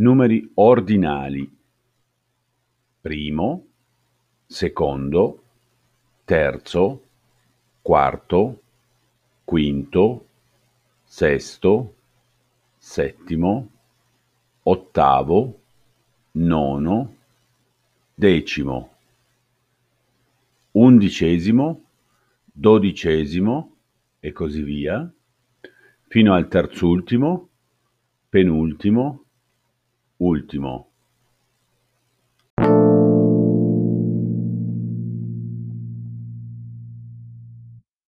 numeri ordinali. Primo, secondo, terzo, quarto, quinto, sesto, settimo, ottavo, nono, decimo, undicesimo, dodicesimo e così via, fino al terzultimo, penultimo, ultimo.